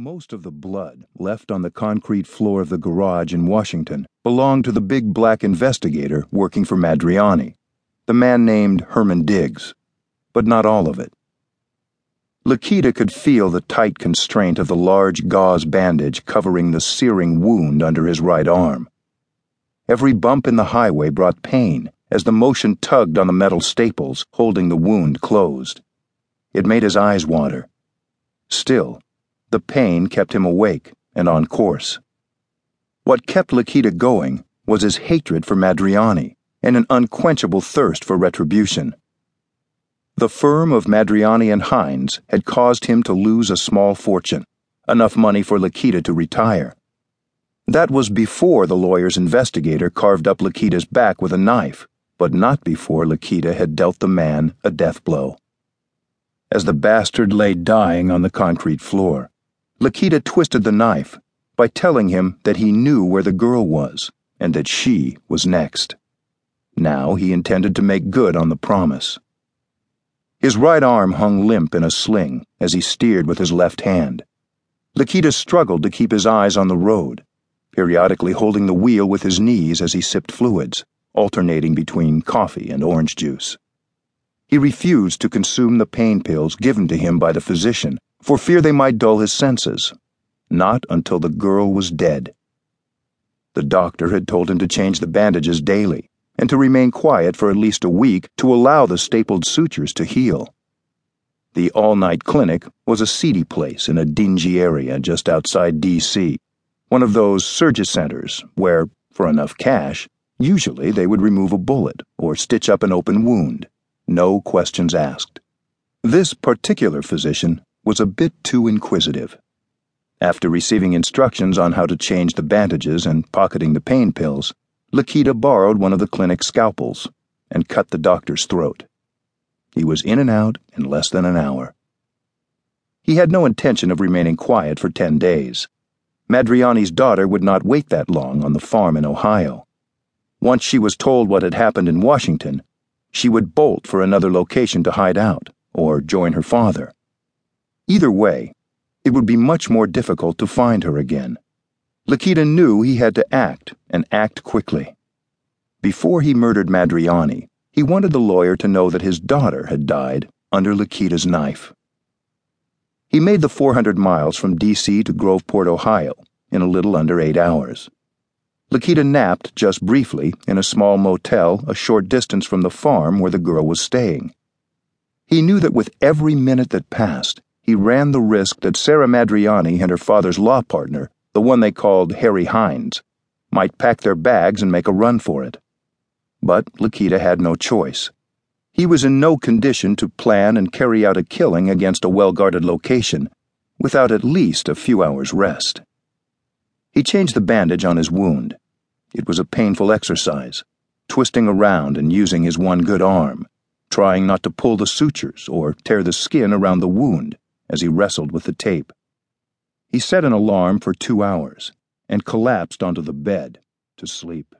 Most of the blood left on the concrete floor of the garage in Washington belonged to the big black investigator working for Madriani, the man named Herman Diggs, but not all of it. Liquida could feel the tight constraint of the large gauze bandage covering the searing wound under his right arm. Every bump in the highway brought pain as the motion tugged on the metal staples holding the wound closed. It made his eyes water. Still, the pain kept him awake and on course. What kept Liquida going was his hatred for Madriani and an unquenchable thirst for retribution. The firm of Madriani and Hinds had caused him to lose a small fortune, enough money for Liquida to retire. That was before the lawyer's investigator carved up Liquida's back with a knife, but not before Liquida had dealt the man a death blow. As the bastard lay dying on the concrete floor, Liquida twisted the knife by telling him that he knew where the girl was and that she was next. Now he intended to make good on the promise. His right arm hung limp in a sling as he steered with his left hand. Liquida struggled to keep his eyes on the road, periodically holding the wheel with his knees as he sipped fluids, alternating between coffee and orange juice. He refused to consume the pain pills given to him by the physician for fear they might dull his senses. Not until the girl was dead. The doctor had told him to change the bandages daily and to remain quiet for at least a week to allow the stapled sutures to heal. The all night clinic was a seedy place in a dingy area just outside D.C., one of those surgery centers where, for enough cash, usually they would remove a bullet or stitch up an open wound, no questions asked. This particular physician was a bit too inquisitive. After receiving instructions on how to change the bandages and pocketing the pain pills, Liquida borrowed one of the clinic's scalpels and cut the doctor's throat. He was in and out in less than an hour. He had no intention of remaining quiet for ten days. Madriani's daughter would not wait that long on the farm in Ohio. Once she was told what had happened in Washington, she would bolt for another location to hide out or join her father. Either way, it would be much more difficult to find her again. Liquida knew he had to act, and act quickly. Before he murdered Madriani, he wanted the lawyer to know that his daughter had died under Liquida's knife. He made the 400 miles from D.C. to Groveport, Ohio, in a little under eight hours. Liquida napped just briefly in a small motel a short distance from the farm where the girl was staying. He knew that with every minute that passed, he ran the risk that Sarah Madriani and her father's law partner, the one they called Harry Hinds, might pack their bags and make a run for it. But Liquida had no choice. He was in no condition to plan and carry out a killing against a well guarded location without at least a few hours' rest. He changed the bandage on his wound. It was a painful exercise, twisting around and using his one good arm, trying not to pull the sutures or tear the skin around the wound as he wrestled with the tape. He set an alarm for two hours and collapsed onto the bed to sleep.